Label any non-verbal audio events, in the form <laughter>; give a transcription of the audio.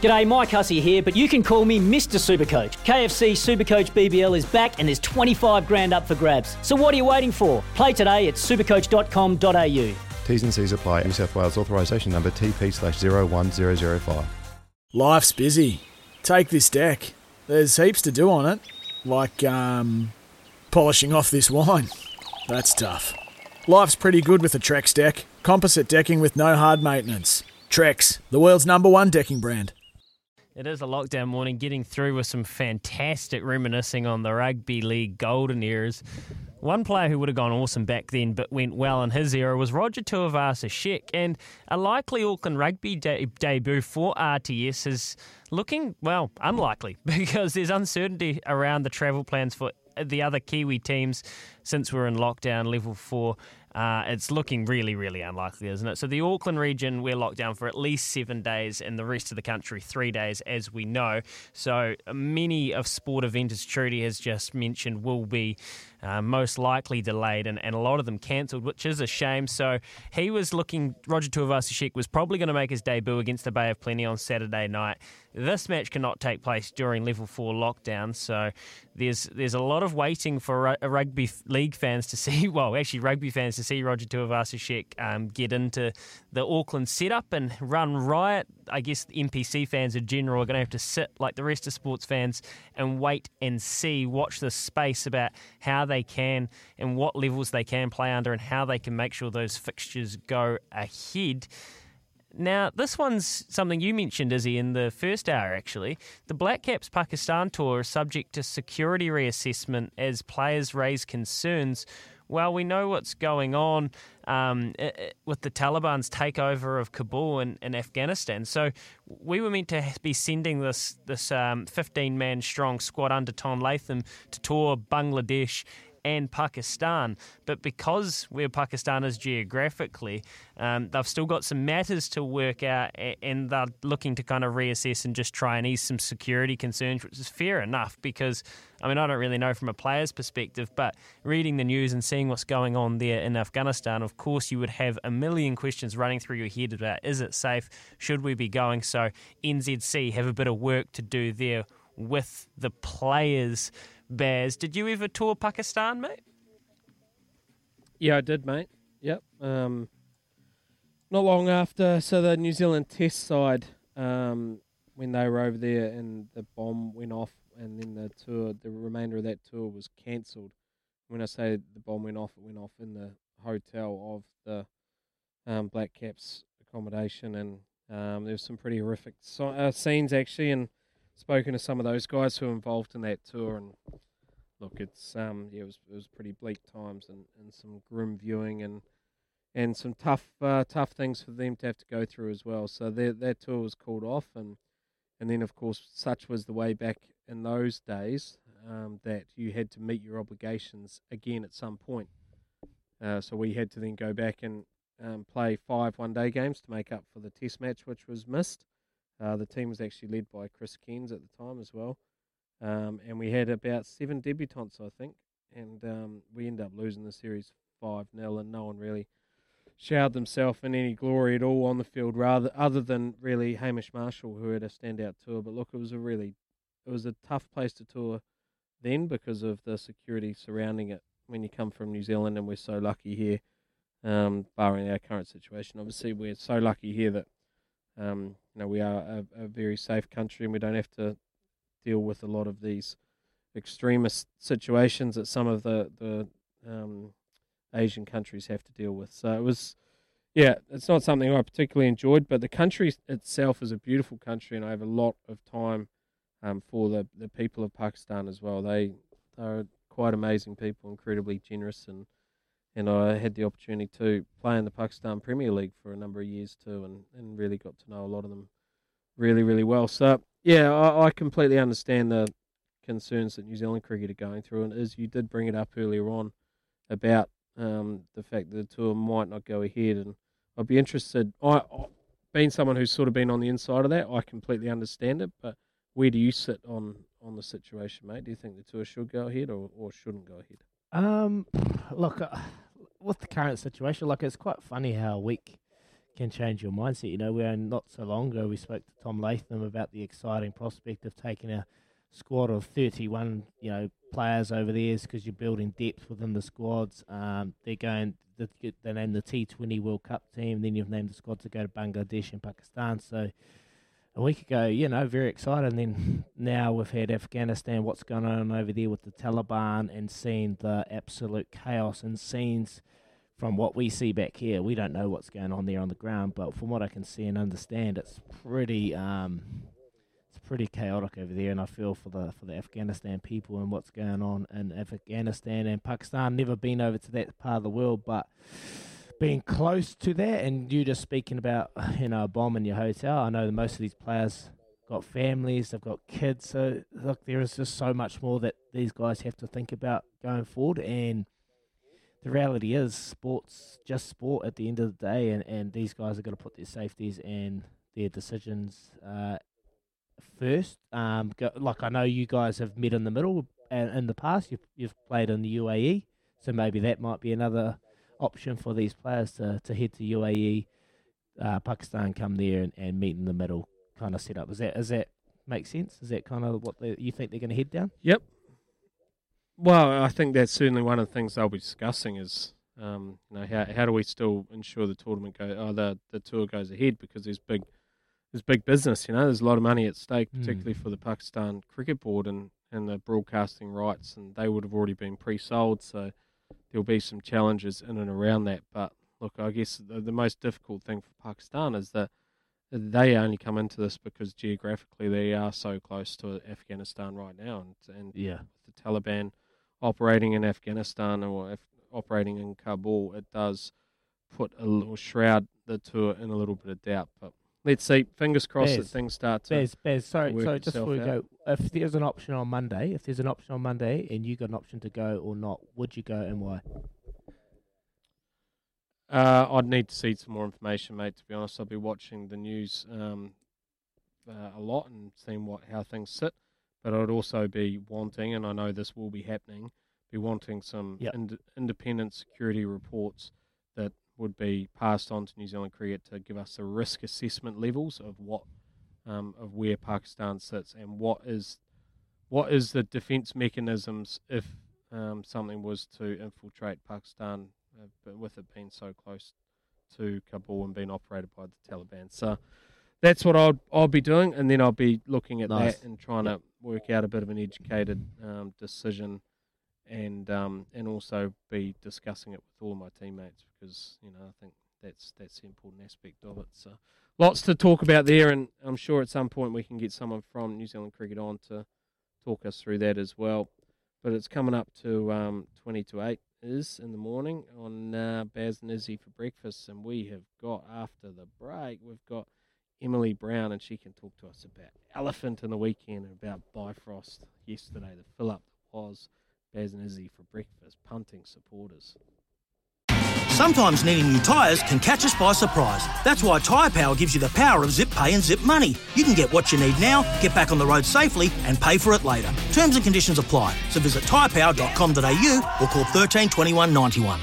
G'day, Mike Hussey here, but you can call me Mr. Supercoach. KFC Supercoach BBL is back and there's 25 grand up for grabs. So what are you waiting for? Play today at supercoach.com.au. T's and C's apply. New South Wales authorisation number TP slash 01005. Life's busy. Take this deck. There's heaps to do on it, like um, polishing off this wine. That's tough. Life's pretty good with a Trex deck. Composite decking with no hard maintenance. Trex, the world's number one decking brand. It is a lockdown morning, getting through with some fantastic reminiscing on the rugby league golden eras. One player who would have gone awesome back then but went well in his era was Roger Tuivasa-Sheck, and a likely Auckland rugby de- debut for RTS is looking, well, unlikely <laughs> because there's uncertainty around the travel plans for the other Kiwi teams since we're in lockdown level four. Uh, it's looking really, really unlikely, isn't it? So the Auckland region, we're locked down for at least seven days, and the rest of the country, three days, as we know. So many of sport events, as Trudy has just mentioned, will be uh, most likely delayed, and, and a lot of them cancelled, which is a shame. So he was looking, Roger Tuivasa-Sheck was probably going to make his debut against the Bay of Plenty on Saturday night. This match cannot take place during level four lockdown, so there's there's a lot of waiting for rugby league fans to <laughs> see, well, actually rugby fans to see Roger Tuivasa-Sheck um, get into the Auckland setup and run riot. I guess the NPC fans in general are going to have to sit like the rest of sports fans and wait and see, watch the space about how they can and what levels they can play under and how they can make sure those fixtures go ahead. Now, this one's something you mentioned, Izzy, in the first hour, actually. The Black Caps Pakistan tour is subject to security reassessment as players raise concerns. Well, we know what's going on um, with the Taliban's takeover of Kabul and, Afghanistan. So we were meant to be sending this this 15 um, man strong squad under Tom Latham to tour Bangladesh and Pakistan. But because where Pakistan is geographically, um, they've still got some matters to work out and they're looking to kind of reassess and just try and ease some security concerns, which is fair enough because, I mean, I don't really know from a player's perspective, but reading the news and seeing what's going on there in Afghanistan, of course, you would have a million questions running through your head about is it safe? Should we be going? So NZC have a bit of work to do there with the players Bears. Did you ever tour Pakistan, mate? Yeah, I did, mate. Yep. Um, not long after, so the New Zealand Test side, um, when they were over there and the bomb went off, and then the tour, the remainder of that tour was cancelled. When I say the bomb went off, it went off in the hotel of the um, Black Caps accommodation, and um, there was some pretty horrific so- uh, scenes actually, and spoken to some of those guys who were involved in that tour, and look, it's um, yeah, it was it was pretty bleak times and, and some grim viewing and and some tough uh, tough things for them to have to go through as well. So their, that tour was called off, and and then of course such was the way back in those days um, that you had to meet your obligations again at some point. Uh, so we had to then go back and um, play five one day games to make up for the test match, which was missed. Uh, the team was actually led by Chris Cairns at the time as well. Um, and we had about seven debutants, I think. And um, we ended up losing the series 5 0, and no one really showered themselves in any glory at all on the field, rather other than really Hamish Marshall, who had a standout tour. But look, it was a really it was a tough place to tour then because of the security surrounding it. When you come from New Zealand, and we're so lucky here, um, barring our current situation, obviously we're so lucky here that um, you know, we are a, a, very safe country and we don't have to deal with a lot of these extremist situations that some of the the um, Asian countries have to deal with. So it was, yeah, it's not something I particularly enjoyed, but the country itself is a beautiful country, and I have a lot of time um, for the the people of Pakistan as well. They are quite amazing people, incredibly generous and and I had the opportunity to play in the Pakistan Premier League for a number of years too, and, and really got to know a lot of them really, really well. So yeah, I, I completely understand the concerns that New Zealand cricket are going through, and as you did bring it up earlier on about um, the fact that the tour might not go ahead, and I'd be interested. I, I being someone who's sort of been on the inside of that, I completely understand it. But where do you sit on on the situation, mate? Do you think the tour should go ahead or, or shouldn't go ahead? Um, <sighs> look, uh, with the current situation, like it's quite funny how week can change your mindset. You know, we not so long ago we spoke to Tom Latham about the exciting prospect of taking a squad of 31, you know, players over there because you're building depth within the squads. Um, they're going, they named the T20 World Cup team. Then you've named the squad to go to Bangladesh and Pakistan. So a week ago, you know, very excited. And then now we've had Afghanistan, what's going on over there with the Taliban, and seeing the absolute chaos and scenes from what we see back here. We don't know what's going on there on the ground, but from what I can see and understand, it's pretty. Um, it's pretty chaotic over there, and I feel for the for the Afghanistan people and what's going on in Afghanistan and Pakistan. Never been over to that part of the world, but being close to that, and you just speaking about you know a bomb in your hotel. I know that most of these players got families, they've got kids. So look, there is just so much more that these guys have to think about going forward. And the reality is, sports just sport at the end of the day, and and these guys are going to put their safeties and their decisions uh, first. Um, go, like I know you guys have met in the middle, and in the past you've you've played in the UAE, so maybe that might be another option for these players to, to head to UAE, uh, Pakistan, come there and, and meet in the middle kind of setup. Is that is that make sense? Is that kind of what you think they're going to head down? Yep. Well, I think that's certainly one of the things they'll be discussing is, um, you know, how how do we still ensure the tournament go, oh, the the tour goes ahead because there's big there's big business, you know, there's a lot of money at stake, hmm. particularly mm. for the Pakistan Cricket Board and and the broadcasting rights, and they would have already been pre-sold, so there'll be some challenges in and around that. But look, I guess the, the most difficult thing for Pakistan is that they only come into this because geographically they are so close to Afghanistan right now, and and yeah, the Taliban operating in Afghanistan or operating in Kabul, it does put a little shroud the tour in a little bit of doubt. But let's see. Fingers crossed Bez, that things start to. Bez, Bez, sorry, sorry, just before we go, if there's an option on Monday, if there's an option on Monday, and you got an option to go or not, would you go and why? Uh, I'd need to see some more information, mate. To be honest, I'll be watching the news um, uh, a lot and seeing what how things sit. But I'd also be wanting, and I know this will be happening, be wanting some yep. ind- independent security reports that would be passed on to New Zealand Cricket to give us the risk assessment levels of what um, of where Pakistan sits and what is what is the defence mechanisms if um, something was to infiltrate Pakistan, uh, but with it being so close to Kabul and being operated by the Taliban. So that's what I'll I'll be doing, and then I'll be looking at nice. that and trying yep. to work out a bit of an educated um, decision and um, and also be discussing it with all of my teammates because you know I think that's that's the important aspect of it. So lots to talk about there, and I'm sure at some point we can get someone from New Zealand Cricket on to talk us through that as well. But it's coming up to um, 20 to 8 is in the morning on uh, Baz and Izzy for breakfast, and we have got after the break we've got Emily Brown, and she can talk to us about elephant in the weekend and about Bifrost yesterday, the fill up that was. Baz and Izzy for breakfast, punting supporters. Sometimes needing new tyres can catch us by surprise. That's why Tyre Power gives you the power of zip pay and zip money. You can get what you need now, get back on the road safely, and pay for it later. Terms and conditions apply. So visit tyrepower.com.au or call 13 21 91.